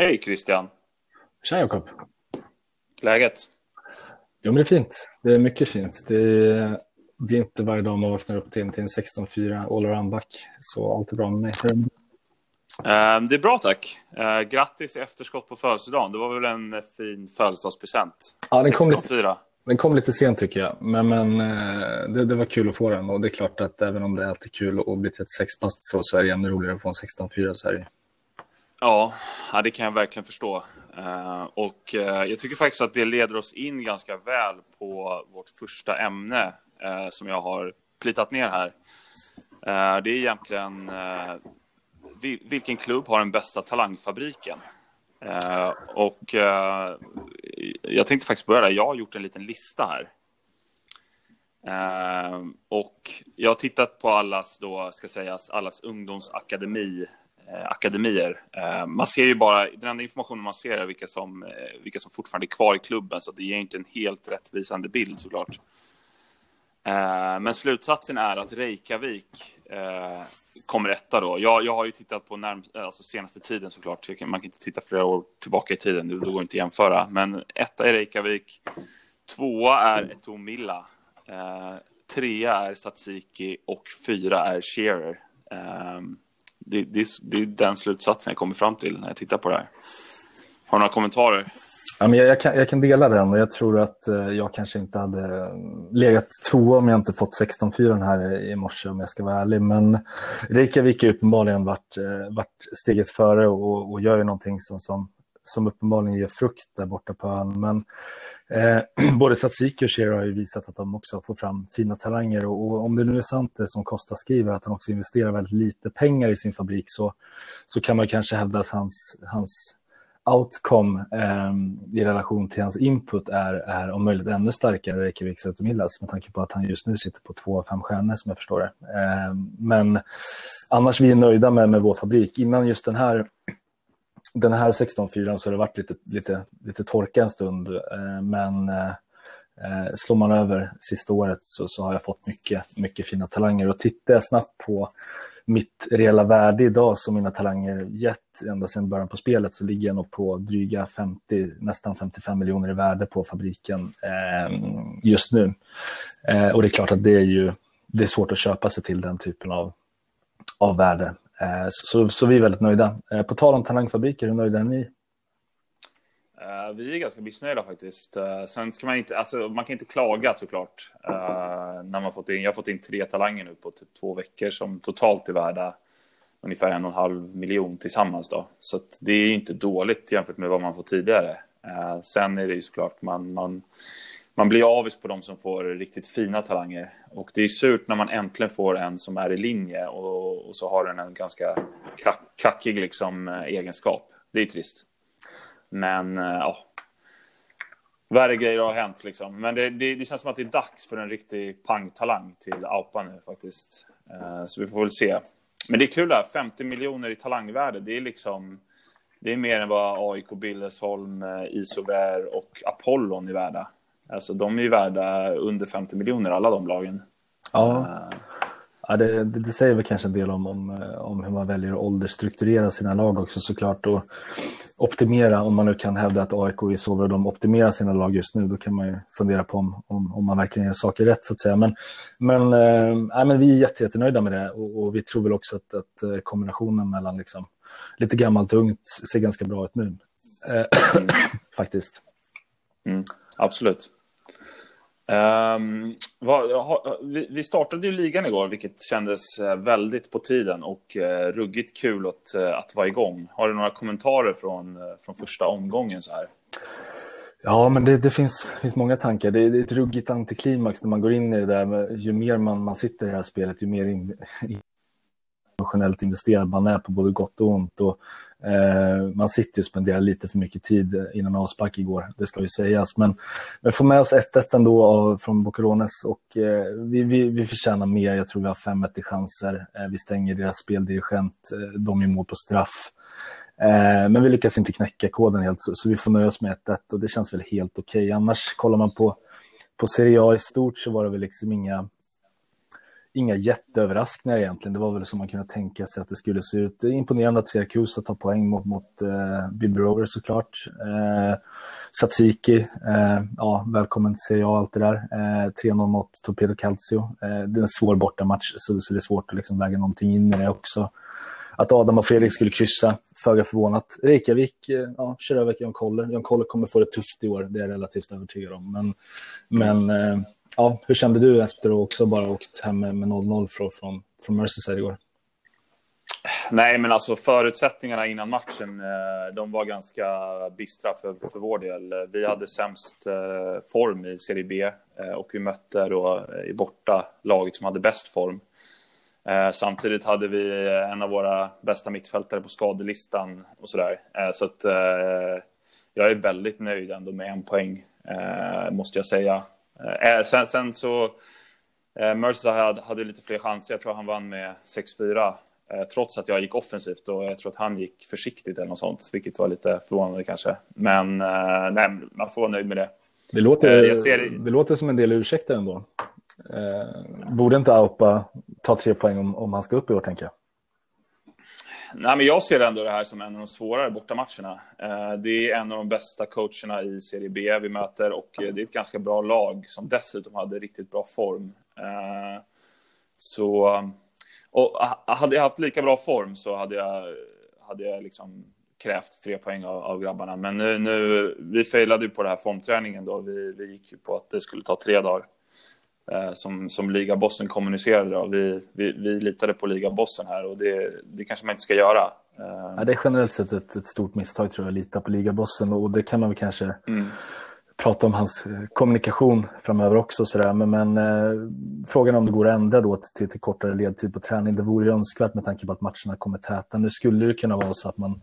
Hej Christian! Tja Jakob! Läget? Jo men det är fint. Det är mycket fint. Det är, det är inte varje dag man vaknar upp till, till en 16-4 allround-back. Så allt är bra med mig. Uh, det är bra tack. Uh, grattis i efterskott på födelsedagen. Det var väl en fin födelsedagspresent? Ja, den kom, lite, den kom lite sent tycker jag. Men, men uh, det, det, var kul att få den. Och det är klart att även om det är alltid kul att bli till ett sexpass så, så är det ännu roligare att få en 16-4 så är det. Ja, det kan jag verkligen förstå. Eh, och eh, jag tycker faktiskt att det leder oss in ganska väl på vårt första ämne eh, som jag har plitat ner här. det är egentligen vilken klubb har den bästa talangfabriken? och jag tänkte faktiskt börja där. Jag har gjort en liten lista här. och jag har tittat på allas, då, ska sägas, allas ungdomsakademi Eh, akademier. Eh, man ser ju bara, den enda informationen man ser är vilka som, eh, vilka som fortfarande är kvar i klubben, så det ger inte en helt rättvisande bild såklart. Eh, men slutsatsen är att Reykjavik eh, kommer etta då. Jag, jag har ju tittat på närmst, alltså senaste tiden såklart. Man kan inte titta flera år tillbaka i tiden, det går inte att jämföra. Men etta är Reykjavik, tvåa är Etomilla, trea är Satsiki och fyra är Shearer ehm, det, det, det, är den slutsatsen jag kommer fram till när jag tittar på det här. Har du några kommentarer? Ja, men jag, jag, kan, jag kan dela den och jag tror att eh, jag kanske inte hade eh, legat två om jag inte fått 16-4 här i morse om jag ska vara ärlig. Men Reykjavik har uppenbarligen varit, eh, varit steget före och, och gör ju någonting som, som, som uppenbarligen ger frukt där borta på ön. Men Eh, både Satsiki och Shearer har ju visat att de också får fram fina talanger och, och, om det nu är sant det som Costa skriver att han också investerar väldigt lite pengar i sin fabrik så, så kan man kanske hävda att hans, hans outcome eh, i relation till hans input är, är om möjligt ännu starkare i Reykjavik Zettomillas med tanke på att han just nu sitter på två av fem stjärnor som jag förstår det. Eh, men annars vi är nöjda med, med vår fabrik. Innan just den här den här 16-4 så har det varit lite, lite, lite torka en stund, eh, men eh, eh, slår man över sista året så, så har jag fått mycket, mycket fina talanger. Och tittar jag snabbt på mitt reella värde idag som mina talanger gett ända sedan början på spelet så ligger jag nog på dryga 50, nästan 55 miljoner i värde på fabriken eh, just nu. Eh, och det är klart att det är ju det är svårt att köpa sig till den typen av, av värde. Eh, så, så vi är väldigt nöjda. Eh, på tal om talangfabriker, hur nöjda är ni? Eh, vi är ganska missnöjda faktiskt. Sen ska man inte, alltså, man kan inte klaga såklart. När man fått in, jag har fått in tre talanger nu på typ två veckor som totalt är värda ungefär en och en halv miljon tillsammans då. Så det är inte dåligt jämfört med vad man fått tidigare. sen är det ju såklart man, man man blir avis på de som får riktigt fina talanger. Och det är surt när man äntligen får en som är i linje och, och så har den en ganska kack, kackig liksom, eh, egenskap. Det är trist. Men eh, ja, värre grejer har hänt liksom. Men det, det, det, känns som att det är dags för en riktig pangtalang till Aupa nu faktiskt. Eh, så vi får väl se. Men det är kul det här. 50 miljoner i talangvärde, det är liksom det är mer än vad AIK, Billesholm, Isover och Apollon är värda. Alltså de är ju värda under 50 miljoner alla de lagen. Ja, uh. ja det, det, det, säger väl kanske en del om, om, om hur man väljer att åldersstrukturera sina lag också såklart. Och optimera, om man nu kan hävda att AIK är så de optimerar sina lag just nu, då kan man ju fundera på om, om, om man verkligen gör saker rätt så att säga. Men, men, äh, men vi är jätte, jättenöjda med det och, och vi tror väl också att, att eh, kombinationen mellan liksom, lite gammalt och ungt ser ganska bra ut nu. Äh, faktiskt. Mm, absolut. Um, vad, ha, vi, vi, startade ju ligan igår, vilket kändes eh, väldigt på tiden och uh, ruggigt kul att, uh, att vara igång. Har du några kommentarer från, uh, från första omgången så här? Ja, men det, det finns, finns många tankar. Det är, det är ett ruggigt antiklimax när man går in i det där. Men ju mer man, man sitter i det här spelet, ju mer in, emotionellt investerad man är på både gott och ont. Och Eh, man sitter och spenderar lite för mycket tid innan avspark igår, det ska ju sägas. Men, vi får med oss 1-1 ändå av, från Bocarones och eh, vi, vi, vi förtjänar mer. Jag tror vi har 5-1 i chanser. Eh, vi stänger deras speldirigent, eh, de är mål på straff. Eh, men vi lyckas inte knäcka koden helt, så, så vi får nöja oss med 1-1 och det känns väl helt okej. Okay. Annars kollar man på, på Serie A i stort så var det väl liksom inga inga jätteöverraskningar egentligen. Det var väl som man kunde tänka sig att det skulle se ut. Det är imponerande att Syracuse tar poäng mot, mot eh, uh, Bill Brower såklart. Uh, Satsiki, uh, ja, välkommen till Serie A, allt det där. Uh, 3-0 mot Torpedo Calcio. Uh, det är en svår bortamatch, så, så det är svårt att liksom väga någonting in i det också. Att Adam och Fredrik skulle kryssa, föga förvånat. Reykjavik, ja, kör över John Koller. John Koller kommer få det tufft i år, det är jag relativt övertygad om. Men, men ja, hur kände du efter att också bara åkt hem med 0-0 från, från, från Merseyside igår? Nej, men alltså förutsättningarna innan matchen, eh, de var ganska bistra för, för vår del. Vi hade sämst eh, form i Serie B eh, och vi mötte då i borta laget som hade bäst form. Samtidigt hade vi en av våra bästa mittfältare på skadelistan och sådär. Så att jag är väldigt nöjd ändå med en poäng, måste jag säga. Eh, sen, sen så, eh, Mercer hade, hade lite fler chanser. Jag tror han vann med 6-4. Eh, trots att jag gick offensivt och jag tror att han gick försiktigt eller något sånt, vilket var lite förvånande kanske. Men eh, nej, man får vara nöjd med det. Det låter, eh, ser... det låter som en del ursäkter ändå. Eh, borde inte Aupa ta tre poäng om, om han ska upp i år, tänker jag? Nej, men jag ser ändå det här som en av de svårare bortamatcherna. Eh, det är en av de bästa coacherna i Serie B vi möter och eh, det är ett ganska bra lag som dessutom hade riktigt bra form. Eh, så, och hade jag haft lika bra form så hade jag, hade jag liksom krävt tre poäng av, av grabbarna. Men nu, nu, vi failade ju på den här formträningen då. Vi, vi gick ju på att det skulle ta tre dagar. Eh, som, som ligabossen kommunicerade. Då. Vi, vi, vi litade på ligabossen här och det, det kanske man inte ska göra. Eh, ja, det är generellt sett ett, ett stort misstag tror jag, att lita på ligabossen och det kan man väl kanske mm. prata om hans eh, kommunikation framöver också. Sådär. Men, men eh, frågan om det går att ändra då till, till kortare ledtid på träning, det vore ju önskvärt med tanke på att matcherna kommer täta. Nu skulle det kunna vara så att man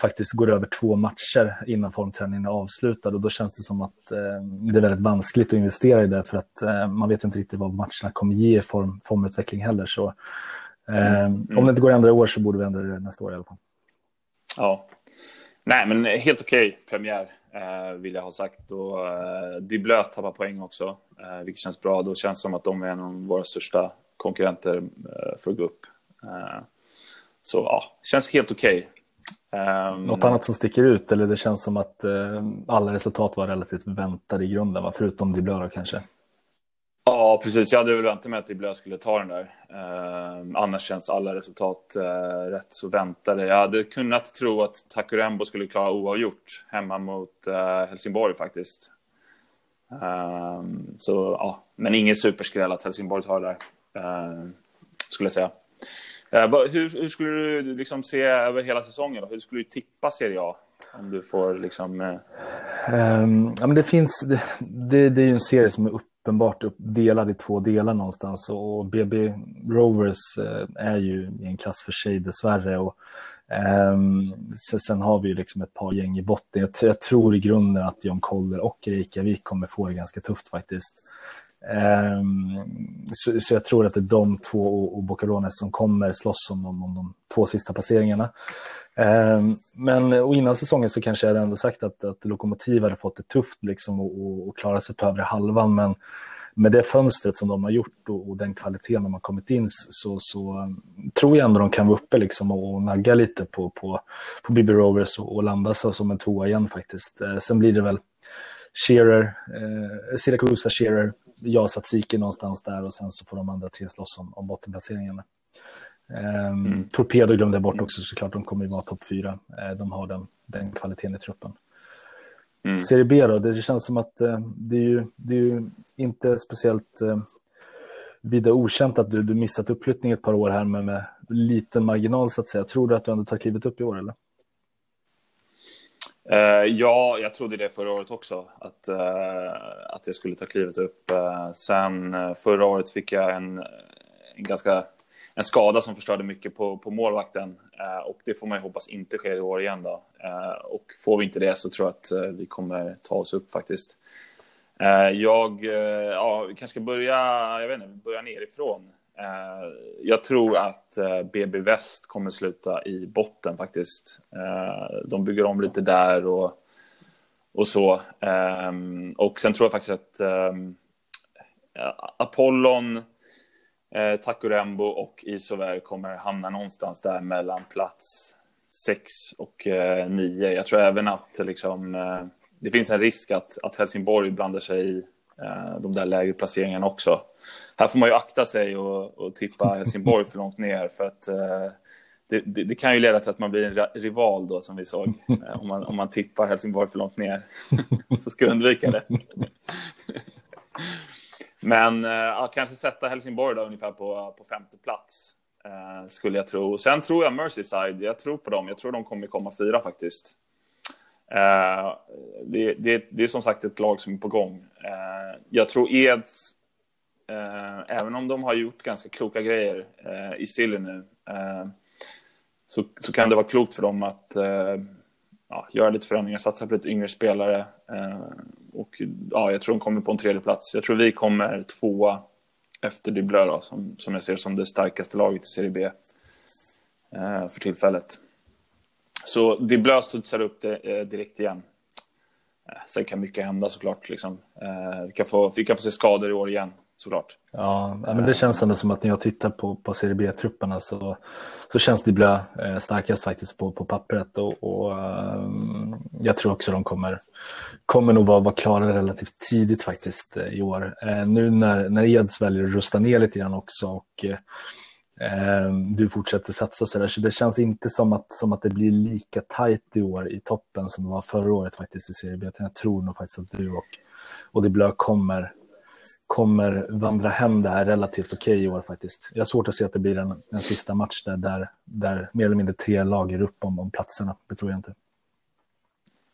faktiskt går över två matcher innan formträningen är avslutad och då känns det som att eh, det är väldigt vanskligt att investera i det för att eh, man vet inte riktigt vad matcherna kommer ge form, formutveckling heller. Så eh, mm. om det inte går att ändra i år så borde vi ändra det nästa år i alla fall. Ja, nej men helt okej okay, premiär eh, vill jag ha sagt och eh, Diblöt tappar poäng också, eh, vilket känns bra. Då känns det som att de är en av våra största konkurrenter eh, för att gå upp. Så ja, känns helt okej. Okay. Um, Något annat som sticker ut eller det känns som att uh, alla resultat var relativt väntade i grunden, va? förutom Diblö kanske? Ja, precis. Jag hade väl väntat mig att Diblö skulle ta den där. Uh, annars känns alla resultat uh, rätt så väntade. Jag hade kunnat tro att Takurembo skulle klara oavgjort hemma mot uh, Helsingborg faktiskt. så ja, men ingen superskräll att Helsingborg tar det där, skulle jag säga. Eh, hur, hur, skulle du liksom se över hela säsongen? Då? Hur skulle du tippa Serie A? Om du får liksom... Um, ja, men det finns... Det, det, det, är ju en serie som är uppenbart uppdelad i två delar någonstans och BB Rovers eh, är ju i en klass för sig dessvärre. Och, ehm, um, sen, sen, har vi ju liksom ett par gäng i botten. Jag, jag tror i grunden att John Koller och Reykjavik kommer få det ganska tufft faktiskt. Um, så, så, jag tror att det är de två och, och Bocalones som kommer slåss om, om, om de två sista placeringarna. Um, men och innan säsongen så kanske jag hade ändå sagt att, att Lokomotiv hade fått det tufft liksom och, och, och klara sig på övre halvan. Men med det fönstret som de har gjort och, och den kvaliteten de har kommit in så, så um, tror jag ändå de kan vara uppe liksom och, och nagga lite på, på, på BB Rovers och, och landa sig som en tvåa igen faktiskt. Uh, sen blir det väl Shearer, eh, Siracusa, Shearer, jag Satsiki någonstans där och sen så får de andra tre slåss om, om bottenplaceringarna. Um, mm. Torpedo glömde jag bort också såklart, de kommer ju vara topp fyra. Uh, de har den, den kvaliteten i truppen. Mm. Serie B då, det känns som att uh, det, är ju, det är ju inte speciellt uh, vida okänt att du, du missat uppflyttning ett par år här med, med liten marginal så att säga. Tror du att du ändå tar klivet upp i år eller? Uh, ja, jag trodde det förra året också, att, uh, att jag skulle ta klivet upp. Uh, sen förra året fick jag en, en, ganska, en skada som förstörde mycket på, på målvakten. och det får man ju hoppas inte sker i år igen. Då. och får vi inte det så tror jag att vi kommer ta oss upp faktiskt. jag ja, kanske ska börja, jag vet inte, börja nerifrån. Eh, jag tror att eh, BB Väst kommer sluta i botten faktiskt. Eh, de bygger om lite där och, och så. Och sen tror jag faktiskt att Apollon eh, Takurembo och Isover kommer hamna någonstans där mellan plats 6 och 9. Jag tror även att liksom, det finns en risk att, att Helsingborg blandar sig i de där lägre placeringarna också. Här får man ju akta sig och, och tippa Helsingborg för långt ner för att eh, det, det, det, kan ju leda till att man blir en rival då som vi såg eh, om man, om man tippar Helsingborg för långt ner. Så ska jag undvika det. Men eh, kanske sätta Helsingborg då ungefär på, på femte plats eh, skulle jag tro. Sen tror jag Merseyside, jag tror på dem. Jag tror de kommer komma fyra faktiskt. Eh, det, det, det, är som sagt ett lag som är på gång. Eh, jag tror Eds, Eh, även om de har gjort ganska kloka grejer eh, i Silly nu, eh, så, så kan det vara klokt för dem att ja, göra lite förändringar, satsa på lite yngre spelare. och ja, jag tror de kommer på en tredje plats. Jag tror vi kommer tvåa efter Dublö då, som, som jag ser som det starkaste laget i Serie B för tillfället. Så det studsar upp det, eh, direkt igen. Eh, sen kan mycket hända såklart. Liksom. Eh, vi, kan få, vi kan få se skador i år igen såklart. Ja, men det känns ändå som att när jag tittar på, på Serie B-trupperna så, så känns det Blö starkast faktiskt på, på pappret. Och, och um, jag tror också de kommer, kommer nog vara, vara klara relativt tidigt faktiskt i år. nu när, när Eds väljer att rusta ner lite grann också och Eh, du fortsätter satsa så där. Så det känns inte som att, som att det blir lika tajt i år i toppen som det var förra året faktiskt i Serie B. Jag tror nog faktiskt att du och, och det Blö kommer, kommer vandra hem det här relativt okej okay i år faktiskt. Jag har svårt att se att det blir en, en sista match där, där, där mer eller mindre tre lag är upp om, om platserna. Det tror jag inte.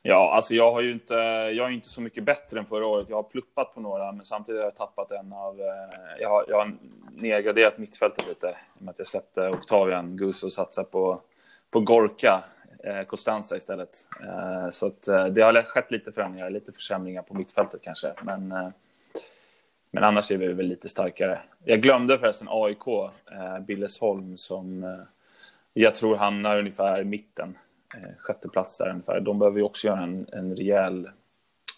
Ja, alltså jag har ju inte, jag är inte så mycket bättre än förra året. Jag har pluppat på några, men samtidigt har jag tappat en av... Eh, jag har, jag har nedgraderat mittfältet lite, med att jag släppte Octavian Gus och satsade på, på Gorka eh, Costanza istället. Eh, så att, eh, det har skett lite förändringar, lite försämringar på mittfältet kanske, men, eh, men annars är vi väl lite starkare. Jag glömde förresten AIK, eh, Billesholm, som eh, jag tror hamnar ungefär i mitten Eh, sjätte plats där ungefär. De behöver ju också göra en, en rejäl,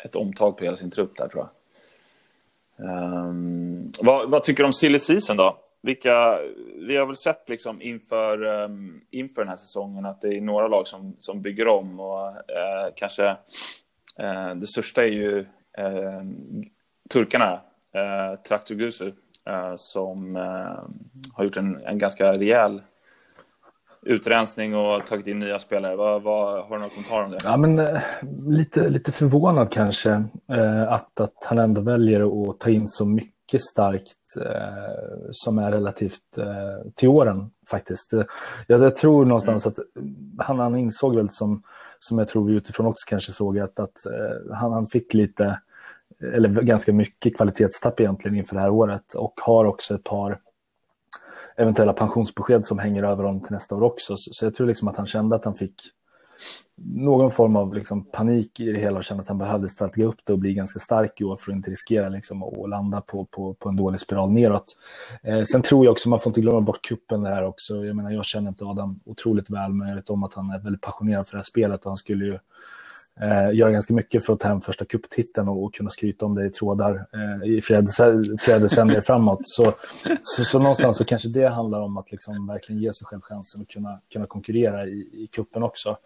ett omtag på hela sin trupp där tror jag. Um, vad, vad, tycker du om silly season då? Vilka, vi har väl sett liksom inför, um, inför den här säsongen att det är några lag som, som bygger om och uh, kanske uh, det största är ju uh, turkarna, uh, Traktogusu, som har gjort en, en ganska rejäl utrensning och tagit in nya spelare. Vad, vad, har du några kommentarer om det? Ja, men, eh, lite, lite förvånad kanske eh, att, att han ändå väljer att ta in så mycket starkt eh, som är relativt eh, till åren faktiskt. Jag, jag tror någonstans mm. att han, han insåg väl som, som jag tror vi utifrån också kanske såg att, att eh, han, han fick lite eller ganska mycket kvalitetstapp egentligen inför det här året och har också ett par eventuella pensionsbesked som hänger över honom till nästa år också. Så, jag tror liksom att han kände att han fick någon form av liksom panik i det hela och kände att han behövde stärka upp det och bli ganska stark i år för att inte riskera liksom att landa på, på, på en dålig spiral neråt. Eh, sen tror jag också, man får inte glömma bort kuppen det här också. Jag menar, jag känner inte Adam otroligt väl, men jag vet om att han är väldigt passionerad för det här spelet och han skulle ju eh, göra ganska mycket för att ta hem första kupptiteln och, kunna skryta om det i trådar eh, i flera, flera decennier framåt. Så, så, så, någonstans så kanske det handlar om att liksom verkligen ge sig själv chansen att kunna, kunna konkurrera i, i kuppen också.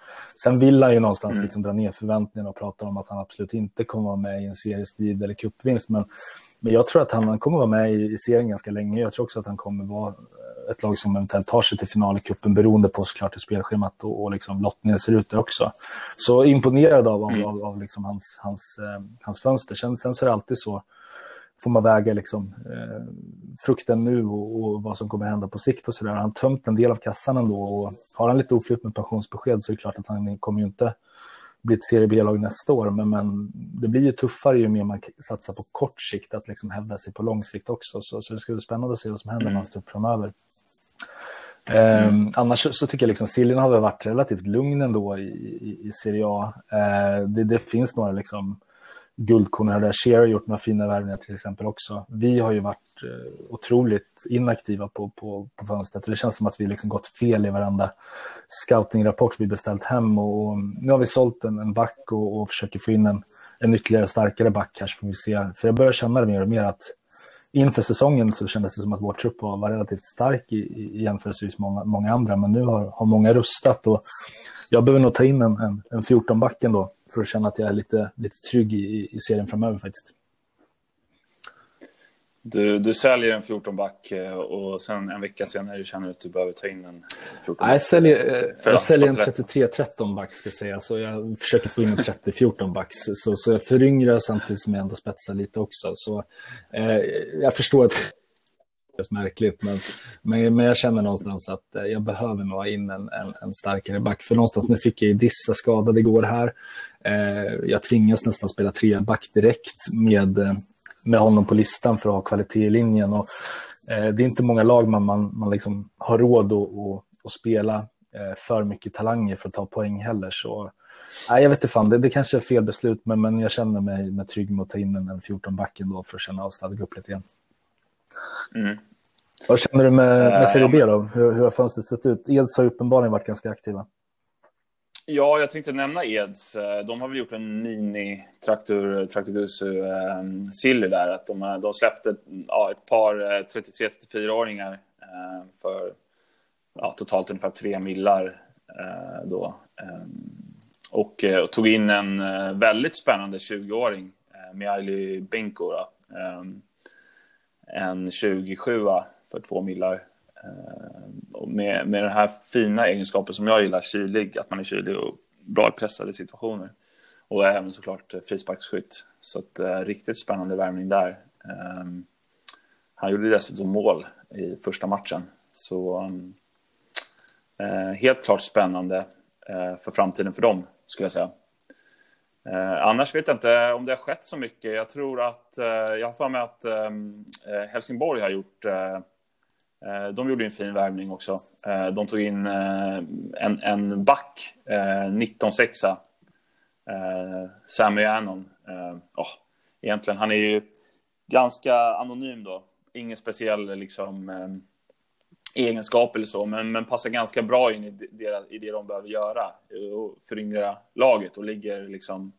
Sen vill han ju någonstans mm. liksom dra ner förväntningarna och prata om att han absolut inte kommer vara med i en seriestrid eller kuppvinst. Men, men jag tror att han, han kommer vara med i, i serien ganska länge. Jag tror också att han kommer vara eh, ett lag som eventuellt tar sig till final i cupen beroende på såklart hur spelschemat och, och liksom lottningen ser ut där också. Så imponerad av, av, av, av liksom hans, hans, eh, hans fönster. Sen, sen så är det alltid så, får man väga liksom, eh, frukten nu och, och, vad som kommer hända på sikt och sådär. Han har tömt en del av kassan ändå och har han lite oflytt med pensionsbesked så är det klart att han kommer ju inte bli ett Serie B-lag nästa år. Men, men det blir ju tuffare ju mer man satsar på kort sikt att liksom hävda sig på lång sikt också. Så, så det ska bli spännande att se vad som händer med hans trupp framöver. Mm. Eh, annars så tycker jag liksom Siljen har väl varit relativt lugn ändå i, i, i Serie A. Eh, det, det, finns några liksom guldkorn där. Cher har gjort några fina värvningar till exempel också. Vi har ju varit eh, otroligt inaktiva på, på, på fönstret. Det känns som att vi liksom gått fel i varenda scoutingrapport vi beställt hem. Och, och nu har vi sålt en, en back och, och försöker få in en, en ytterligare starkare back här. Så får vi se. För jag börjar känna det mer och mer att inför säsongen så kändes det som att vår trupp var, var relativt stark i, i jämförelsevis många, många andra, men nu har, har många rustat och jag behöver nog ta in en, en, en 14-back ändå för att känna att jag är lite, lite trygg i, i serien framöver faktiskt. Du, du säljer en 14-back eh, och sen en vecka senare känner du att du behöver ta in en 14-back. Jag säljer, eh, jag säljer en 33-13-back ska jag säga, så jag försöker få in en 30-14-back. Så, så jag föryngrar samtidigt som jag ändå spetsar lite också. Så, eh, jag förstår att det är märkligt, men, men, men jag känner någonstans att eh, jag behöver nog ha in en, en, en starkare back. För någonstans, nu fick jag ju Dissa skadad igår här. Eh, jag tvingas nästan spela tre back direkt med med honom på listan för att ha kvalitet i linjen. Och, eh, det är inte många lag man, man, man liksom har råd att, att, spela eh, för mycket talanger för att ta poäng heller. Så, nej, jag vet inte fan, det, det kanske är fel beslut, men, men jag känner mig med trygg med att ta in en, en 14-backen då för att känna av stadga upp lite grann. Mm. Vad känner du med, med Serie B då? Hur, hur har fönstret sett ut? Eds har uppenbarligen varit ganska aktiva. Ja, jag tänkte nämna Eds. Eh, de har väl gjort en mini-traktor, eh, Traktor Guzzi eh, Silly där. Att de, eh, de släppte ja, ett par 33-34-åringar eh, för ja, totalt ungefär tre millar eh, då. Och, och, tog in en väldigt spännande 20-åring, eh, Mihaili Binko. en 27 för två millar. Eh, och med, med den här fina egenskapen som jag gillar, kylig, att man är kylig och bra i pressade situationer. Och även såklart eh, frisparksskytt. Så att, eh, riktigt spännande värvning där. Eh, han gjorde dessutom mål i första matchen. Så eh, helt klart spännande eh, för framtiden för dem, skulle jag säga. Eh, annars vet jag inte om det har skett så mycket. Jag tror att, eh, jag har för mig att ehm, eh, Helsingborg har gjort Eh, Eh, de gjorde en fin värvning också. Eh, de tog in eh, en, en back, 19-6. Sammy Annon. Oh, egentligen, han är ju ganska anonym då. Ingen speciell liksom, egenskap eller så, men, men passar ganska bra in i det, i det de behöver göra och föryngra laget och ligger, liksom,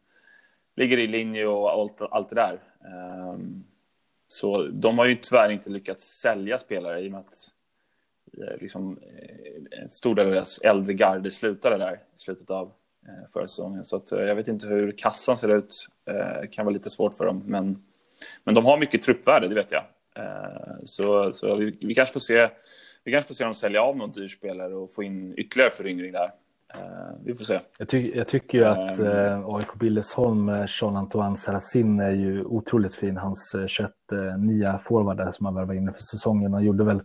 ligger i linje och allt, allt det där. Ehm, så de har ju tyvärr inte lyckats sälja spelare i och med att eh, liksom, eh, en stor del av deras äldre garde slutade där i slutet av eh, förra säsongen. Så att, jag vet inte hur kassan ser ut. Det kan vara lite svårt för dem. Men, men de har mycket truppvärde, det vet jag. Så, så vi, vi, kanske får se, vi kanske får se dem sälja av någon dyr spelare och få in ytterligare föryngring där. Uh, vi får se. Jag, ty jag tycker ju att um, uh, AIK Billesholm, uh, Jean-Antoine Saracin är ju otroligt fin. Hans uh, 21 uh, nya forward som han värvade in för säsongen. Han gjorde väl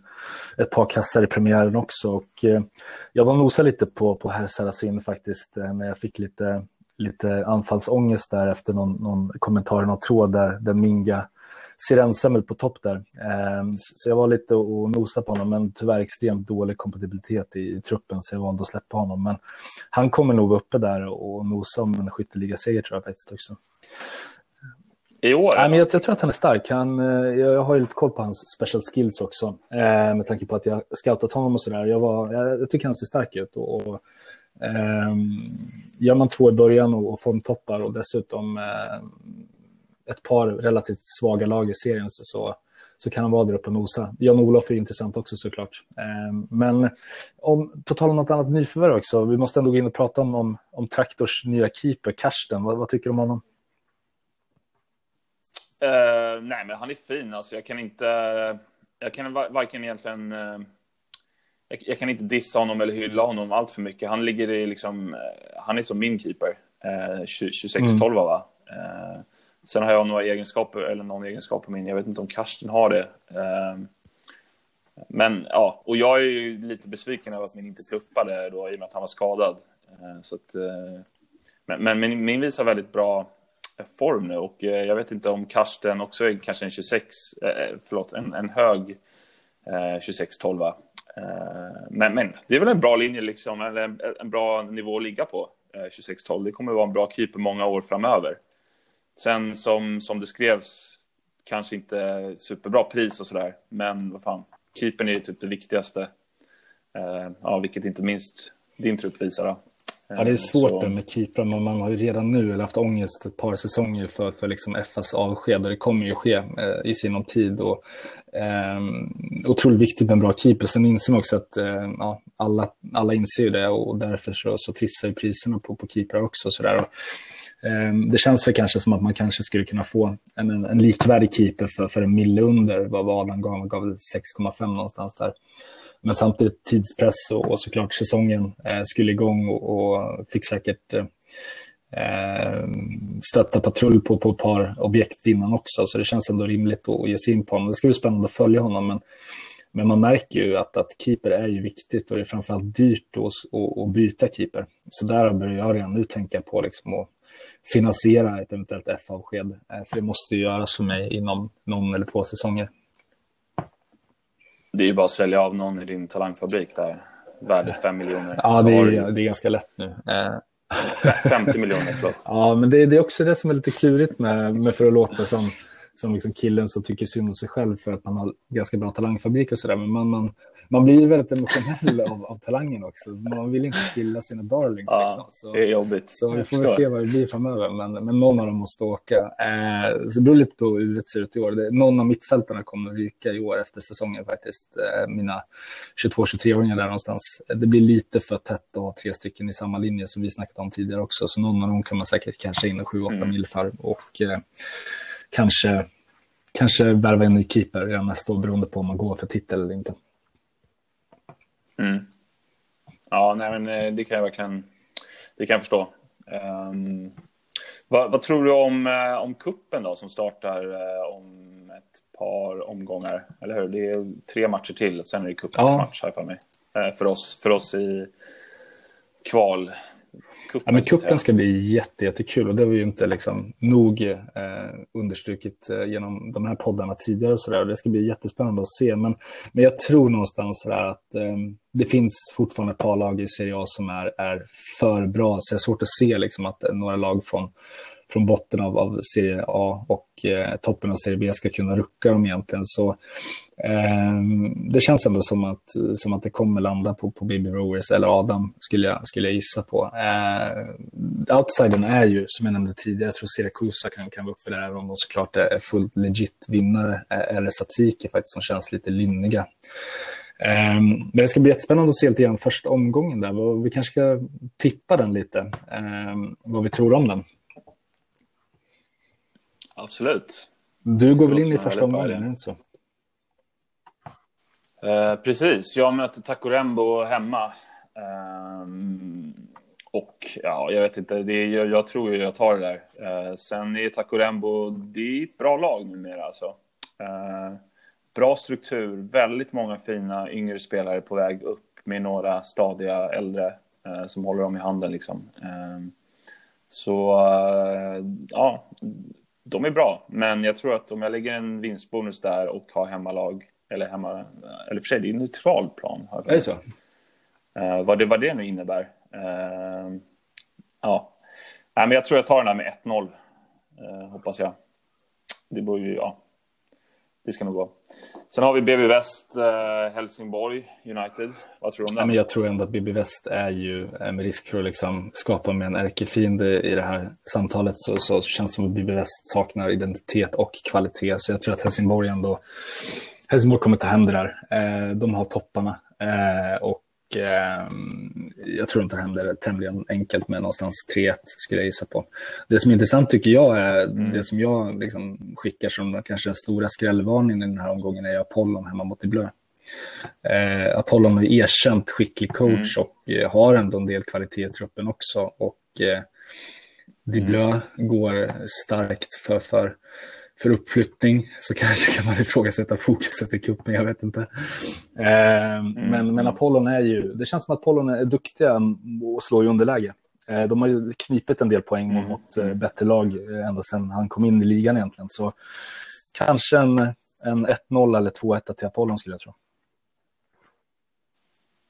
ett par kassar i premiären också. Och, uh, jag var nosa lite på, på herr Saracin faktiskt när jag fick lite, lite anfallsångest där efter någon, någon kommentar i någon tråd där, där Minga Sirensemmel på topp där. Ehm, så jag var lite och nosade på honom, men tyvärr extremt dålig kompatibilitet i, truppen, så jag valde att släppa honom. Men han kommer nog uppe där och nosa om en skytteligaseger tror jag faktiskt också. I år? Nej, men jag, jag, tror att han är stark. Han, eh, jag har ju lite koll på hans special skills också. Eh, med tanke på att jag scoutat honom och sådär. Jag, jag, jag tycker han ser stark ut. Och, och eh, gör man två i början och, och formtoppar och dessutom eh, ett par relativt svaga lag i serien så, så, kan han vara där uppe och nosa. Jan-Olof är intressant också såklart. Eh, men om, på tal om något annat nyförvärv också, vi måste ändå gå in och prata om, om, om Traktors nya keeper, Karsten. Vad, vad tycker du om honom? Uh, nej, men han är fin. Alltså, jag kan inte... Jag kan varken egentligen... Uh, jag, jag, kan inte dissa honom eller hylla honom allt för mycket. Han ligger i liksom... Uh, han är som min keeper. 26-12, mm. va? Sen har jag några egenskaper, eller någon egenskap på min, jag vet inte om Karsten har det. Ehm, men ja, och jag är ju lite besviken över att min inte pluppade då i och med att han var skadad. Ehm, så att, eh, men, men min, min visar väldigt bra eh, form nu och eh, jag vet inte om Karsten också är kanske en 26, förlåt, en, en hög 26-12. Ehm, men, men det är väl en bra linje liksom, eller en, en bra nivå att ligga på, 26-12. Det kommer att vara en bra keeper många år framöver. Sen som, som det skrevs, kanske inte superbra pris och sådär, men vad fan, keepern är ju typ det viktigaste. Uh, ja, vilket inte minst din trupp visar. Då. Ja, det är svårt så... med keeprar, men man har ju redan nu eller haft ångest ett par säsonger för, för liksom FAs avsked och det kommer ju ske eh, i sinom tid. Och, eh, otroligt viktigt med en bra keeper. Sen inser man också att eh, ja, alla, alla inser ju det och därför så, så trissar ju priserna på, på keeprar också. Så där. Och, eh, Ehm, det känns väl kanske som att man kanske skulle kunna få en, en, en likvärdig keeper för, för en mille under vad Adam gav, gav 6,5 någonstans där. Men samtidigt tidspress och, och såklart säsongen eh, skulle igång och, och fick säkert eh, ehm, stötta patrull på, på ett par objekt innan också. Så det känns ändå rimligt att ge sig in på honom. Det ska bli spännande att följa honom. Men, men man märker ju att, att keeper är ju viktigt och det är framförallt dyrt att, att, byta keeper. Så där börjar jag redan nu tänka på liksom att finansiera ett eventuellt F-avsked. Eh, för det måste ju göras för mig inom någon eller två säsonger. Det är ju bara att sälja av någon i din talangfabrik där. Värde 5 miljoner. Ja, det är, det är ganska lätt nu. 50 eh. miljoner, förlåt. Ja, men det, det, är också det som är lite klurigt med, med för att låta som som liksom killen som tycker synd om sig själv för att man har ganska bra talangfabrik och sådär. Men man, man, man blir väldigt emotionell av, av talangen också. Man vill inte killa sina darlings. Ja, liksom. så, det är jobbigt. Så vi får väl se vad det blir framöver. Men, men någon av dem måste åka. Eh, så det beror lite på hur det ser ut i år. Det, någon av mittfältarna kommer ryka i år efter säsongen faktiskt. Eh, mina 22-23-åringar där någonstans. Det blir lite för tätt att ha tre stycken i samma linje som vi snackat om tidigare också. Så någon av dem kan man säkert kanske in och 7-8 mm. mil för. Och, eh, kanske, kanske värva en ny keeper redan nästa år beroende på om man går för titel eller inte. Mm. Ja, nej, men eh, det kan jag verkligen det kan jag förstå. Um, vad, vad, tror du om, eh, om kuppen då som startar uh, om ett par omgångar? Eller hur? Det är tre matcher till, sen är det cupen ja. match här för mig. För, oss, för oss i kval Kuppen, ja, men kuppen ska bli jätte, jättekul och det har vi ju inte liksom nog eh, understrukit eh, genom de här poddarna tidigare och så där. Och det ska bli jättespännande att se. Men, men jag tror någonstans att eh, det finns fortfarande ett par lag i Serie A som är, är för bra. Så det är svårt att se liksom, att några lag från från botten av, av Serie A och eh, toppen av Serie B ska kunna rucka dem egentligen. Så eh, det känns ändå som att, som att det kommer landa på, på Baby Rowers, eller Adam skulle jag, skulle jag gissa på. Eh, outsidern är ju, som jag nämnde tidigare, jag tror Siracusa kan, kan vara uppe där, även om de såklart är fullt legit vinnare, eh, eller Satsiki faktiskt, som känns lite lynniga. Um, men det ska bli jättespännande att se lite grann första omgången där. Vi kanske ska tippa den lite, um, vad vi tror om den. Absolut. Du går väl in i första omgången, är det inte så? Eh, precis, jag möter Takorembo hemma. Um, och ja, jag vet inte, det är, jag, jag tror ju jag tar det där. Uh, sen är Takorembo, det är ett bra lag numera alltså. Uh, bra struktur, väldigt många fina yngre spelare på väg upp med några stadiga äldre uh, som håller dem i handen liksom. Ehm, så ja, de är bra, men jag tror att om jag lägger en vinstbonus där och har hemmalag, eller hemma, eller för sig, det är en neutral plan. Är det så? Uh, vad, det, vad det nu innebär. Uh, ja, Nej, men jag tror jag tar den här med 1-0, uh, eh, hoppas jag. Det borde ju, ja, det ska nog gå. Sen har vi BB Väst, Helsingborg United. Vad tror du om det? Ja, men jag tror ändå att BB Väst är ju, med risk för att liksom skapa med en ärkefiende i det här samtalet, så, så känns det som att BB Väst saknar identitet och kvalitet. Så jag tror att Helsingborg ändå, Helsingborg kommer ta hem det där. Eh, de har topparna. Eh, och eh, jag tror de tar hem det tämligen enkelt med någonstans 3-1 skulle jag gissa på. Det som är intressant tycker jag är, mm. det som jag liksom skickar som kanske den stora skrällvarningen i den här omgången är Apollon hemma mot Blö. Eh, Apollon är erkänt skicklig coach mm. och eh, har ändå en del kvalitet i truppen också. Och eh, Diblö mm. går starkt för, för för uppflyttning så kanske kan man ifrågasätta fokuset i cupen, jag vet inte. Eh, mm. men, men Apollon är ju, det känns som att Apollon är duktiga att slå i underläge. Eh, de har ju knipit en del poäng mm. mot eh, bättre lag eh, ända sedan han kom in i ligan egentligen. Så kanske en, en 1-0 eller 2-1 till Apollon skulle jag tro.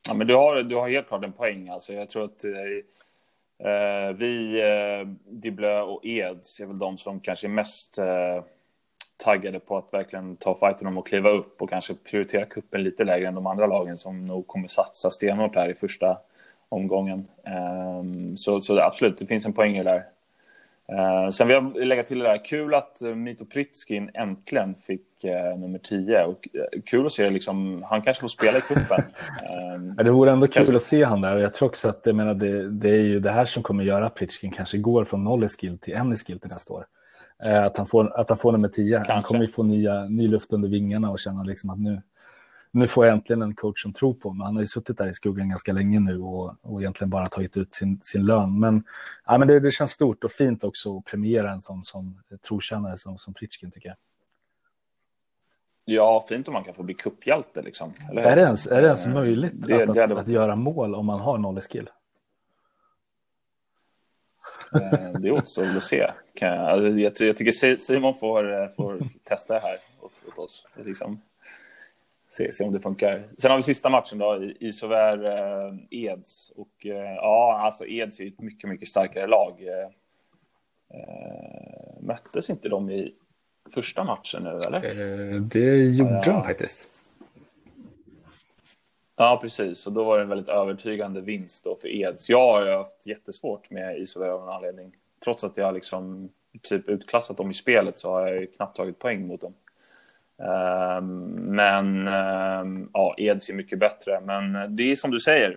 Ja, men du har, du har helt klart en poäng. Alltså, jag tror att eh, vi, eh, Diblö och Eds är väl de som kanske är mest eh, taggade på att verkligen ta fighten om att kliva upp och kanske prioritera kuppen lite lägre än de andra lagen som nog kommer satsa stenhårt här i första omgången. Um, så, så absolut, det finns en poäng i det där. Uh, sen vill jag lägga till det där, kul att uh, Mito Pritskin äntligen fick uh, nummer 10. Och, uh, kul att se, liksom, han kanske får spela i cupen. Ja, det vore ändå kul kanske... att se han där. Jag tror också att jag menar, det, det, är ju det här som kommer göra Pritskin kanske går från noll i skill till en i skill till nästa år. Att, han får, att han får nummer 10. Kanske. Han kommer ju få nya, ny luft under vingarna och känna liksom att nu, nu får jag äntligen en coach som tror på mig. Han har ju suttit där i skuggan ganska länge nu och, och egentligen bara tagit ut sin, sin lön. Men, ja, men det, det känns stort och fint också att premiera en sån som trotjänare som, som Pritchkin tycker jag. Ja, fint om man kan få bli kupphjälte liksom. Eller? Är, det ens, är det ens möjligt det, att, det att, att, göra mål om man har noll skill? Eh, det återstår att se. Jag, jag, jag tycker Simon får, eh, får testa det här åt, åt oss. Liksom se, se om det funkar. Sen har vi sista matchen då, i såväl eh, Eds. Och eh, ja, alltså Eds är ju ett mycket, mycket starkare lag. Eh, eh möttes inte de i första matchen nu, eller? Det gjorde ja, de faktiskt. Ja, precis. Och då var det en väldigt övertygande vinst då för Eds. Jag har haft jättesvårt med Isover av en anledning. Trots att jag liksom i princip utklassat dem i spelet så har jag knappt tagit poäng mot dem. Um, men um, ja, Eds är mycket bättre. Men det är som du säger.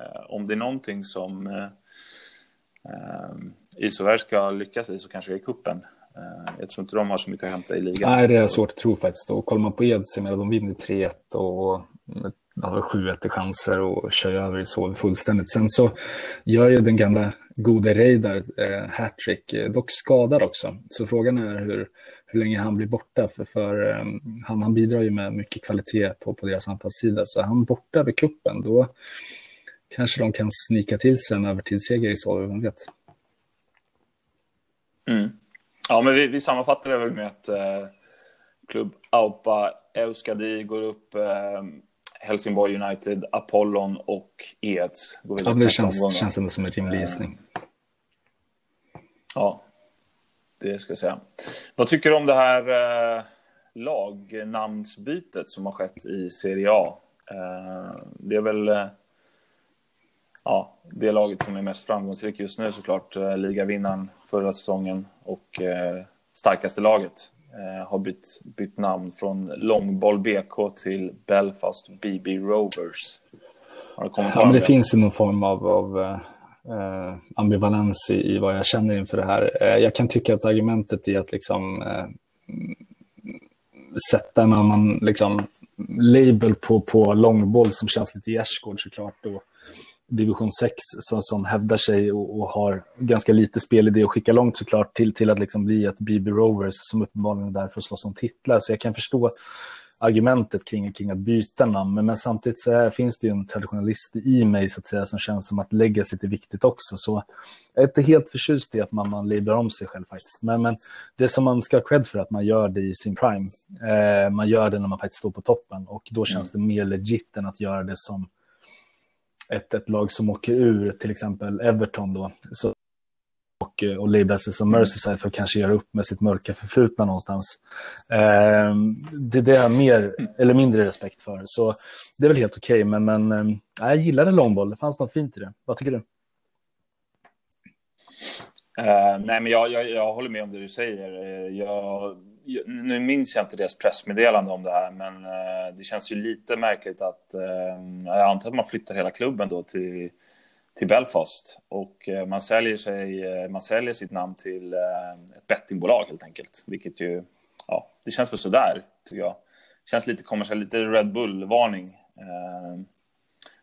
Uh, om det är någonting som eh, ehm, uh, Isovär ska lyckas i så kanske det är kuppen. Eh, jag tror inte de har så mycket att hämta i ligan. Nej, det är svårt att tro faktiskt. Och kollar man på Eds, de vinner 3-1 och har 7-1 chanser och kör över i så fullständigt. Sen så gör ju den gamla gode Reidar eh, hattrick, eh, dock skadad också. Så frågan är hur, hur länge han blir borta. För, för eh, han, han bidrar ju med mycket kvalitet på, på deras anfallssida. Så han borta vid kuppen då kanske de kan snika till sig en övertidsseger i så, vem vet. Mm. Ja, men vi, vi sammanfattar det väl med att eh, klubb Aupa Euskadi går upp eh, Helsingborg United, Apollon och Eds. Går ja, det känns, känns ändå som en rimlig gissning. Ja, det ska jag säga. Vad tycker du om det här eh, lagnamnsbytet som har skett i Serie A? Eh, det är väl eh, ja, det laget som är mest framgångsrikt just nu såklart. Eh, ligavinnaren förra säsongen och eh, starkaste laget eh, Eh, har bytt, bytt namn från Långboll BK till Belfast BB Rovers. Har du kommentarer? Ja, men det finns någon form av, av eh, ambivalens i, i, vad jag känner inför det här. Eh, jag kan tycka att argumentet är att liksom eh, sätta en annan liksom, label på, på långboll som känns lite gärdsgård såklart. Och division 6 som, som hävdar sig och, och, har ganska lite spelidé och skicka långt såklart till, till att liksom bli ett BB Rovers som uppenbarligen är där för att slåss om titlar. Så jag kan förstå argumentet kring, kring att byta namn. Men, men samtidigt så är, finns det ju en traditionalist i mig så att säga som känns som att legacy är viktigt också. Så jag är inte helt förtjust i att man, man librar om sig själv faktiskt. Men, men det som man ska ha cred för att man gör det i sin prime. Eh, man gör det när man faktiskt står på toppen och då känns mm. det mer legit än att göra det som ett, ett lag som åker ur, till exempel Everton då. Så och, eh, och labla sig som. Merseyside för att kanske göra upp med sitt mörka förflutna någonstans. Eh, det, det har jag mer eller mindre respekt för. Så det är väl helt okej, okay, men, men eh, jag gillade långboll. Det fanns något fint i det. Vad tycker du? Uh, nej, men jag, jag, jag håller med om det du säger. Eh, jag, nu minns jag inte deras pressmeddelande om det här, men uh, det känns ju lite märkligt att uh, jag antar att man flyttar hela klubben då till till Belfast och eh, man säljer, sig, eh, man säljer sitt namn till eh, ett bettingbolag helt enkelt, vilket ju, ja, det känns väl sådär tycker jag. Känns lite kommersiellt, lite Red Bull-varning.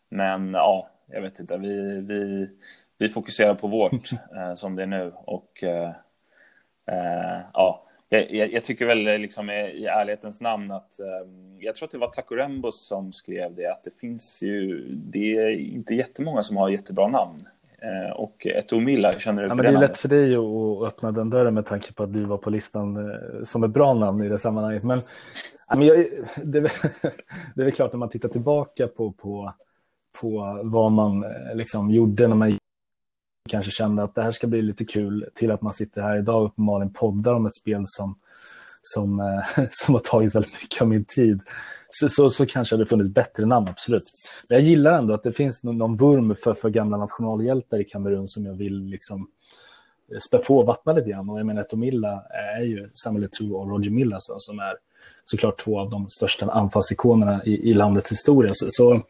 Men ja, jag vet inte, vi, vi, vi fokuserar på vårt som det är nu och ja, jag, jag, jag, tycker väl liksom i ärlighetens namn att um, jag tror att det var Takurembos som skrev det att det finns ju, det är inte jättemånga som har jättebra namn. Uh, och Etomilla, hur känner du för ja, det? Det är lätt för dig att öppna den dörren med tanke på att du var på listan som ett bra namn i det sammanhanget. Men, men jag, det, det är väl klart när man tittar tillbaka på, på, på vad man liksom gjorde när man kanske kände att det här ska bli lite kul till att man sitter här idag och uppenbarligen poddar om ett spel som, som, eh, som har tagit väldigt mycket av min tid. så, så, så kanske det funnits bättre namn, absolut. Men jag gillar ändå att det finns någon, vurm för, för gamla nationalhjältar i Kamerun som jag vill liksom eh, spä på och vattna lite grann. Och jag menar, Tomilla är ju Samuel Eto'o och Roger Milla som är såklart två av de största anfallsikonerna i, i landets historia. Så, så,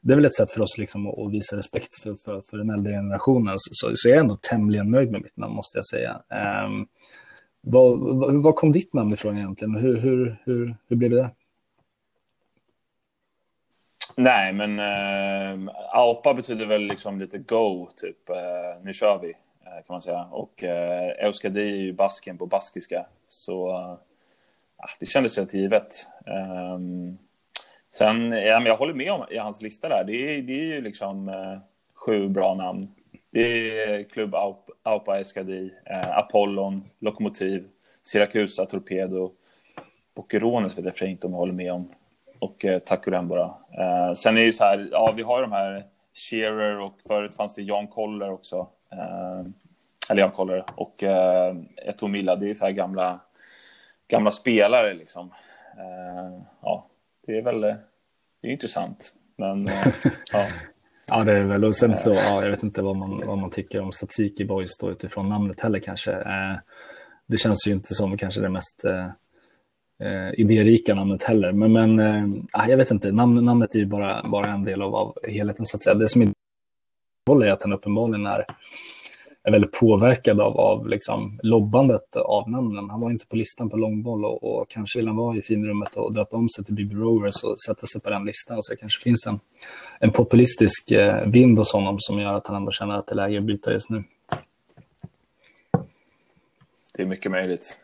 det är väl ett sätt för oss liksom att, att visa respekt för, för, för den äldre generationen. Så, så jag är ändå tämligen nöjd med mitt namn, måste jag säga. Um, vad, vad, vad, kom ditt namn ifrån egentligen? Hur, hur, hur, hur blev det där? Nej, men ehm, äh, APA betyder väl liksom lite go, typ. Äh, nu kör vi, äh, kan man säga. Och äh, Euskadi är ju basken på baskiska. Så det kändes helt givet. Um, sen, ja, men jag håller med om i hans lista där. Det är, det är ju liksom eh, sju bra namn. Det är Klubb Aupa Eskadi, eh, Apollon, Lokomotiv, Siracusa, Torpedo, Boccherones vet jag inte om jag håller med om. Och eh, Takurembora. Eh, sen är det ju så här, ja vi har de här Shearer och förut fanns det Jan Koller också. Eh, eller Jan Koller och eh, Eto Milla, det är så här gamla, gamla spelare liksom. Eh, ja, det är väl, det är intressant. Men eh, ja. Ja, det är väl. Och sen så, ja, jag vet inte vad man, vad man tycker om Satsiki Boys då utifrån namnet heller kanske. Eh, det känns ju inte som kanske det mest eh, eh idérika namnet heller. Men, men eh, jag vet inte, Nam namnet är ju bara, bara en del av, av helheten så att säga. Det som är att han uppenbarligen är är väldigt påverkad av, av liksom lobbandet av namnen. Han var inte på listan på långboll och, och kanske vill han vara i finrummet och döpa om sig till Bibi Rovers och sätta sig på den listan. Så det kanske finns en, en populistisk eh, vind hos honom som gör att han ändå känner att det är läge att byta just nu. Det är mycket möjligt.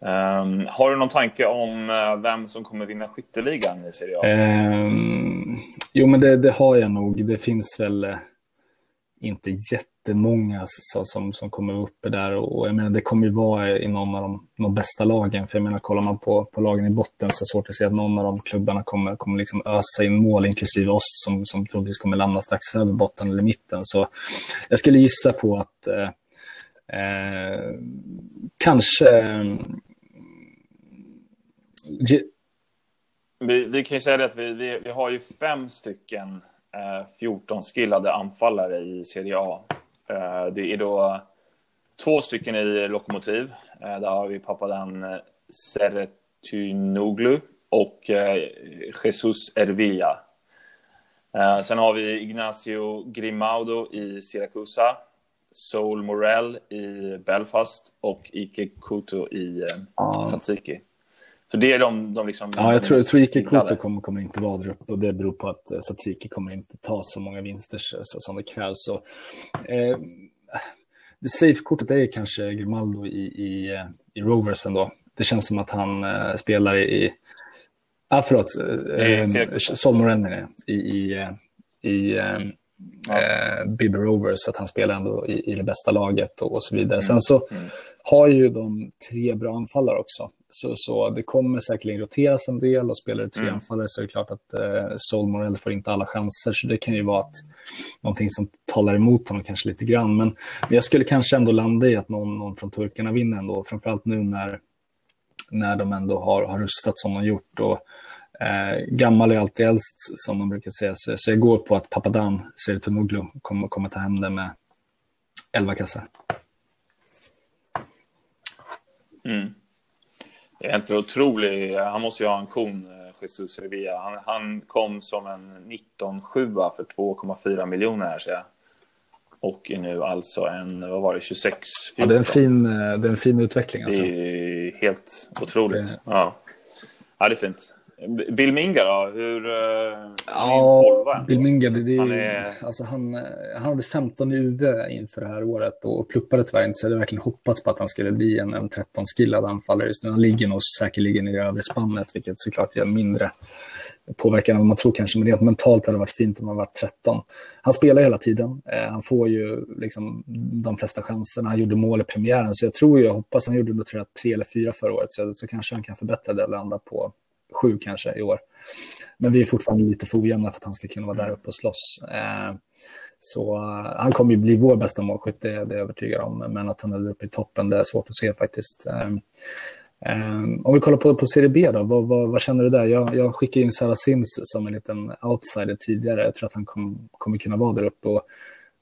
Um, har du någon tanke om uh, vem som kommer vinna skytteligan i Serie A? Um, jo, men det, det, har jag nog. Det finns väl uh, inte jättemånga så, som, som kommer uppe där. Och jag menar det kommer ju vara i någon av de, de bästa lagen. För jag menar kollar man på, på lagen i botten så är det svårt att se att någon av de klubbarna kommer, kommer liksom ösa in mål inklusive oss som, som troligtvis kommer lämna strax över botten eller mitten. Så jag skulle gissa på att eh, eh, kanske eh, vi, vi kan ju säga det att vi, vi, vi har ju fem stycken 14 eh, skillade anfallare i Serie A. Eh, det är då två stycken i Lokomotiv. Eh, där har vi Papadan Seretunoglu och Jesus Ervilla. Sen har vi Ignacio Grimaudo i Siracusa, Soul Morell i Belfast och Ike Kuto i. Satsiki. Så det är de, de liksom... Ja, jag tror, tror Ike Koto kommer, kommer inte vara där uppe och det beror på att eh, Satsiki kommer inte ta så många vinster så, som det krävs. Så, eh, det safe-kortet är kanske Grimaldo i, i, eh, i Rovers ändå. Det känns som att han eh, spelar i... Ah, förlåt. Eh, Sol i, i, eh, i eh, ja. eh, Bibber Rovers, att han spelar ändå i, i det bästa laget och, och så vidare. Mm. Sen så mm. har ju de tre bra anfallare också. Så, så det kommer säkerligen roteras en del och spelar det tre mm. anfallare så är det klart att eh, Sol Morell får inte alla chanser. Så det kan ju vara att, någonting som talar emot honom kanske lite grann. Men, men jag skulle kanske ändå landa i att någon, någon från turkarna vinner ändå. Framförallt nu när, när de ändå har, har rustat som de gjort. Och, eh, gammal är alltid äldst som man brukar säga. Så, så jag går på att Papadan Seritonoglu kommer, kommer ta hem det med 11 kassar. Mm. Det är helt otroligt. Han måste ju ha en kon, eh, Jesus Revia. Han, han kom som en 19-7 för 2,4 miljoner här, ser jag. Och är nu alltså en, vad var det, 26 ja, det, är en fin, eh, det är en fin utveckling. Alltså. Det är helt otroligt. Det... Ja. ja, det är fint. Bill Minga då? Hur, uh, ja, Bill Minga, det, det, han, är... alltså han, han hade 15 i UV inför det här året och pluppade tyvärr inte så jag hade verkligen hoppats på att han skulle bli en, en 13-skillad anfallare just nu. Han ligger nog säkerligen i det övre spannet, vilket såklart gör mindre påverkan än vad man tror kanske, men rent mentalt hade det varit fint om han var 13. Han spelar hela tiden, eh, han får ju liksom de flesta chanserna, han gjorde mål i premiären, så jag tror, jag hoppas han gjorde då, tror jag, tre eller fyra förra året, så, så kanske han kan förbättra det och landa på sju kanske i år. Men vi är fortfarande lite för ojämna för att han ska kunna vara där uppe och slåss. Eh, så uh, han kommer ju bli vår bästa målskytt, det, det är jag övertygad om. Men att han är uppe i toppen, det är svårt att se faktiskt. Um, om vi kollar på, på Serie B då, vad, vad, vad känner du där? Jag, jag skickade in Saracins som en liten outsider tidigare. Jag tror att han kom, kommer kunna vara där uppe. Och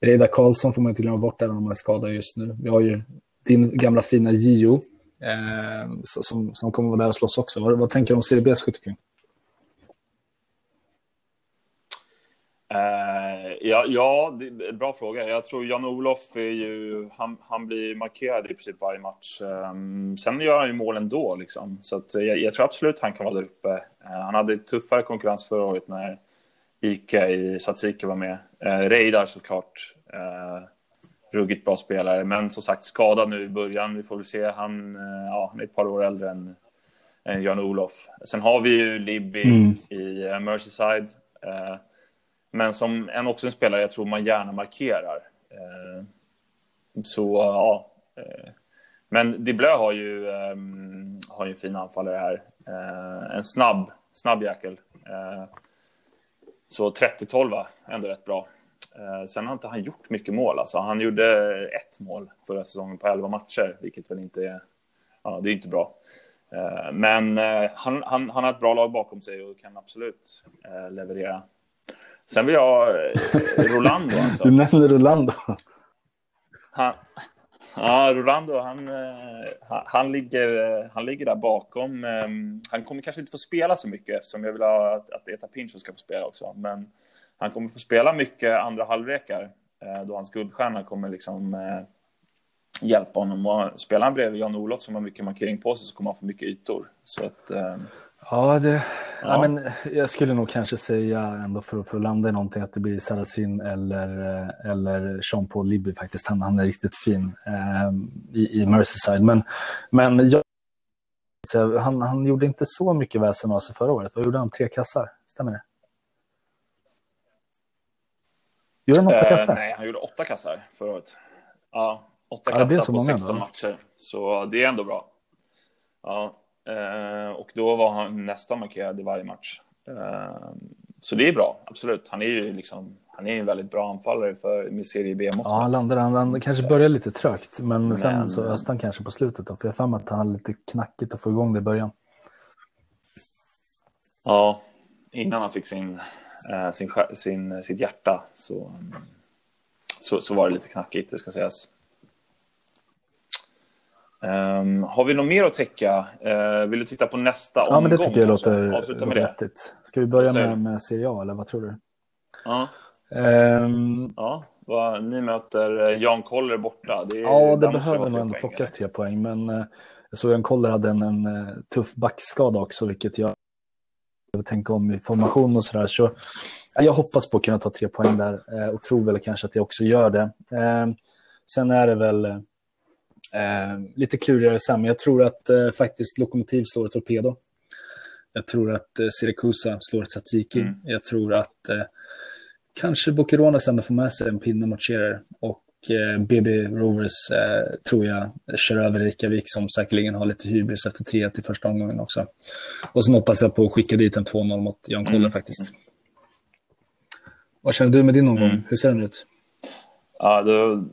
Reidar Karlsson får man inte glömma bort även om han är skadad just nu. Vi har ju din gamla fina Gio eh, som, som kommer vara där och slåss också. Vad, vad tänker du om Serie Bs skyttekung? Uh, ja, ja det, bra fråga. Jag tror Jan-Olof är ju, han, han blir markerad i princip varje match. Um, sen gör han ju mål ändå liksom. Så att jag, jag tror absolut han kan vara där uppe. Uh, han hade tuffare konkurrens förra året när Ica i Satsiki var med. Uh, Reidar såklart. Uh, ruggigt bra spelare, men som sagt skadad nu i början. Vi får väl se. Han, ja, han är ett par år äldre än, än Jan-Olof. Sen har vi ju Libby mm. i Merseyside. Men som en, också en spelare jag tror man gärna markerar. Eh, så ja. Eh, men Diblö har ju, eh, har ju en fin anfallare här. Eh, en snabb, snabb jäkel. Eh, så 30-12 ändå rätt bra. Eh, sen har inte han gjort mycket mål. Alltså. Han gjorde ett mål förra säsongen på 11 matcher, vilket väl inte är, ja, det är inte bra. Men han, han, han har ett bra lag bakom sig och kan absolut leverera. Sen vill jag eh, Rolando alltså. Du nämner Rolando. Han, ja, Rolando, han, eh, han, ligger, eh, han ligger där bakom. Han kommer kanske inte få spela så mycket eftersom jag vill ha att, att Eta Pincho ska få spela också. Men han kommer få spela mycket andra halvlekar då hans guldstjärna kommer liksom hjälpa honom. Och spelar han bredvid Jan-Olof som har mycket markering på sig så kommer han få mycket ytor. Så att, ehm, Ja, det, ja. ja. men jag skulle nog kanske säga ändå för, för att landa i någonting att det blir Saracin eller, eh, eller Jean-Paul Libby faktiskt. Han, han är riktigt fin eh, i, i Merseyside. Men, men jag, han, han gjorde inte så mycket väsen av sig förra året. Vad gjorde han? Tre kassar? Stämmer det? Gjorde han åtta kassar? nej, han gjorde åtta kassar förra året. Ja, åtta ja, kassar på 16 matcher. Så det är ändå bra. Ja, Eh, och då var han nästan markerad i varje match. Eh, så det är bra, absolut. Han är ju liksom, han är en väldigt bra anfallare för, med Serie B Ja, han landade, han, han kanske började lite trögt, men, men sen så öste han kanske på slutet. Då, för jag har att han hade lite knackigt att få igång det i början. Ja, innan han fick sin, eh, sin, sin, sitt hjärta så, så, så var det lite knackigt, det ska sägas. Um, har vi något mer att täcka? Uh, vill du titta på nästa ja, omgång? Ja, men det tycker jag låter vettigt. Ska vi börja med, med Serie A, eller vad tror du? Ja. Um, ja, vad, ni möter eh, Jan Koller borta. Det är, ja, det behöver nog ändå plockas tre poäng, men jag såg Jan Koller hade en, en tuff backskada också, vilket jag behöver tänka om i formation och sådär. Så, jag hoppas på att kunna ta tre poäng där och tror väl kanske att jag också gör det. Ehm, sen är det väl Eh, lite klurigare sen, jag tror att eh, faktiskt Lokomotiv slår Torpedo. Jag tror att eh, Siracusa slår Tsatsiki. Mm. Jag tror att eh, kanske Bokeronas ändå får med sig en pinne mot Scherer. Och eh, BB Rovers eh, tror jag kör över Reykjavik som säkerligen har lite hybris efter 3 till första omgången också. Och så hoppas jag på att skicka dit en 2-0 mot Jan Koller mm. faktiskt. Vad känner du med din omgång? Mm. Hur ser den ut? Ja, då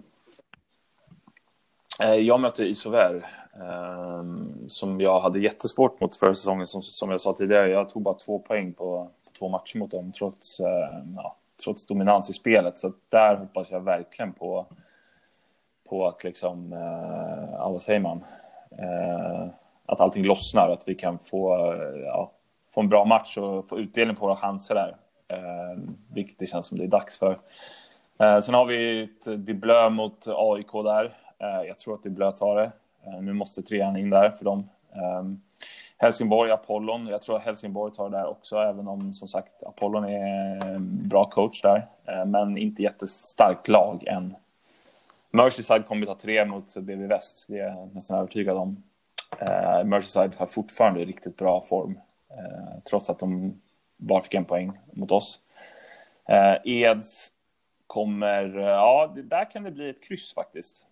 Eh, jag mötte Isover ehm, som jag hade jättesvårt mot förra säsongen. Som, som jag sa tidigare, jag tog bara två poäng på, två matcher mot dem trots, ja, trots dominans i spelet. Så där hoppas jag verkligen på, på att liksom, eh, vad säger man? Eh, att allting lossnar, att vi kan få, eh, ja, få en bra match och få utdelning på våra chanser där. Eh, vilket det känns som det är dags för. Eh, sen har vi ett Diblö mot AIK där. Eh, jag tror att Diblö tar det. Eh, nu måste trean in där för dem. Ehm, Helsingborg, Apollon. Jag tror att Helsingborg tar det där också, även om som sagt Apollon är en bra coach där. Eh, men inte jättestarkt lag än. Merseyside kommer att ta tre mot BB Väst, det är jag nästan övertygad om. Eh, Merseyside har fortfarande riktigt bra form, eh, trots att de bara fick en poäng mot oss. Eds kommer, ja, där kan det bli ett kryss faktiskt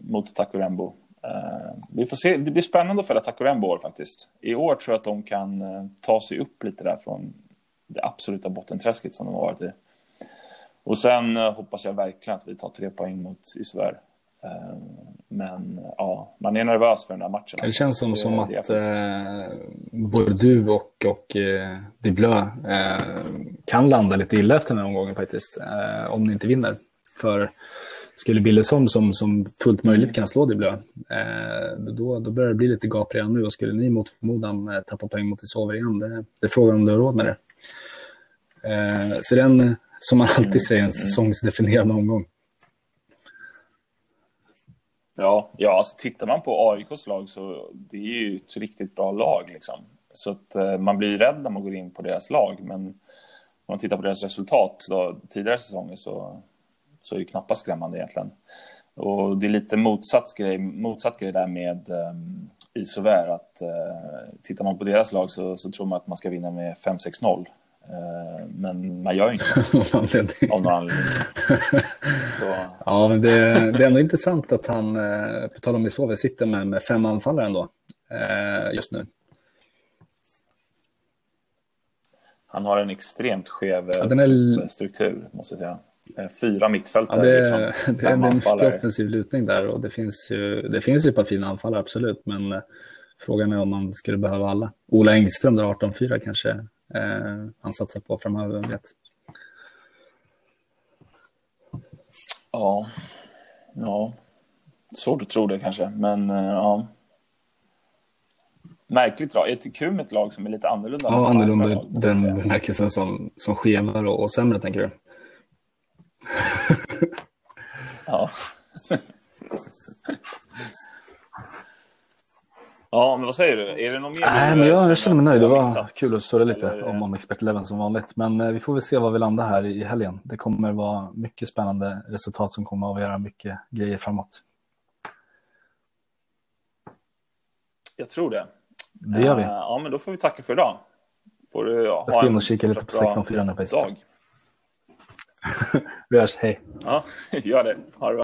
mot Takurembo. Eh, vi får se. Det blir spännande att följa Takurembo år faktiskt. I år tror jag att de kan eh, ta sig upp lite där från det absoluta bottenträsket som de har varit i. Och sen eh, hoppas jag verkligen att vi tar tre poäng mot. Eh, men ja, man är nervös för den där matchen. Det känns som, som att eh, både du och, och eh, Diblö eh, kan landa lite illa efter den här omgången faktiskt. Eh, om ni inte vinner. För skulle Billesholm som, som fullt möjligt kan slå Diblö, eh, då, då börjar det bli lite gap redan nu. Och skulle ni mot förmodan eh, tappa poäng mot Isover igen, det, det är frågan om du har råd med det. Eh, så den, som man alltid säger, en säsongsdefinierande omgång. Ja, ja alltså tittar man på AIKs lag så det är ju ett riktigt bra lag. Liksom. Så att eh, man blir rädd när man går in på deras lag. Men om man tittar på deras resultat då, tidigare säsonger så, så är det knappast skrämmande egentligen. Och det är lite motsatt grej, motsatt grej där med um, Isover. Att uh, tittar man på deras lag så, så tror man att man ska vinna med 5-6-0. Eh, men man gör ju inte det. av någon anledning. Ja, men det, det, är ändå intressant att han, eh, på tal om Isove, sitter med, med fem anfallare ändå eh, just nu. Han har en extremt skev ja, är... struktur, måste jag säga. Fyra mittfältare. Ja, det, liksom, det är en offensiv lutning där och det finns ju, det finns ju ett par fina anfallare, absolut. Men frågan är om man skulle behöva alla. Ola Engström där 18-4 kanske eh, han satsar på framöver, vem vet. Ja, ja. svårt att tro det kanske, men eh, ja. Märkligt lag. Ett kul med ett lag som är lite annorlunda. Ja, annorlunda i den bemärkelsen som, som skevare och, och sämre, tänker du? Ja. Ja, men vad säger du? Är det något mer? Nej, men jag, jag känner mig nöjd. Det var kul att surra lite Eller... om, om Expert Eleven som vanligt. Men eh, vi får väl se var vi landar här i helgen. Det kommer vara mycket spännande resultat som kommer att avgöra mycket grejer framåt. Jag tror det. Det gör vi. Uh, ja, men då får vi tacka för idag. Får du, ja, jag ska in och kika lite på 16.4 nu faktiskt vi hörs, hej. Ja, gör det. Ha det bra.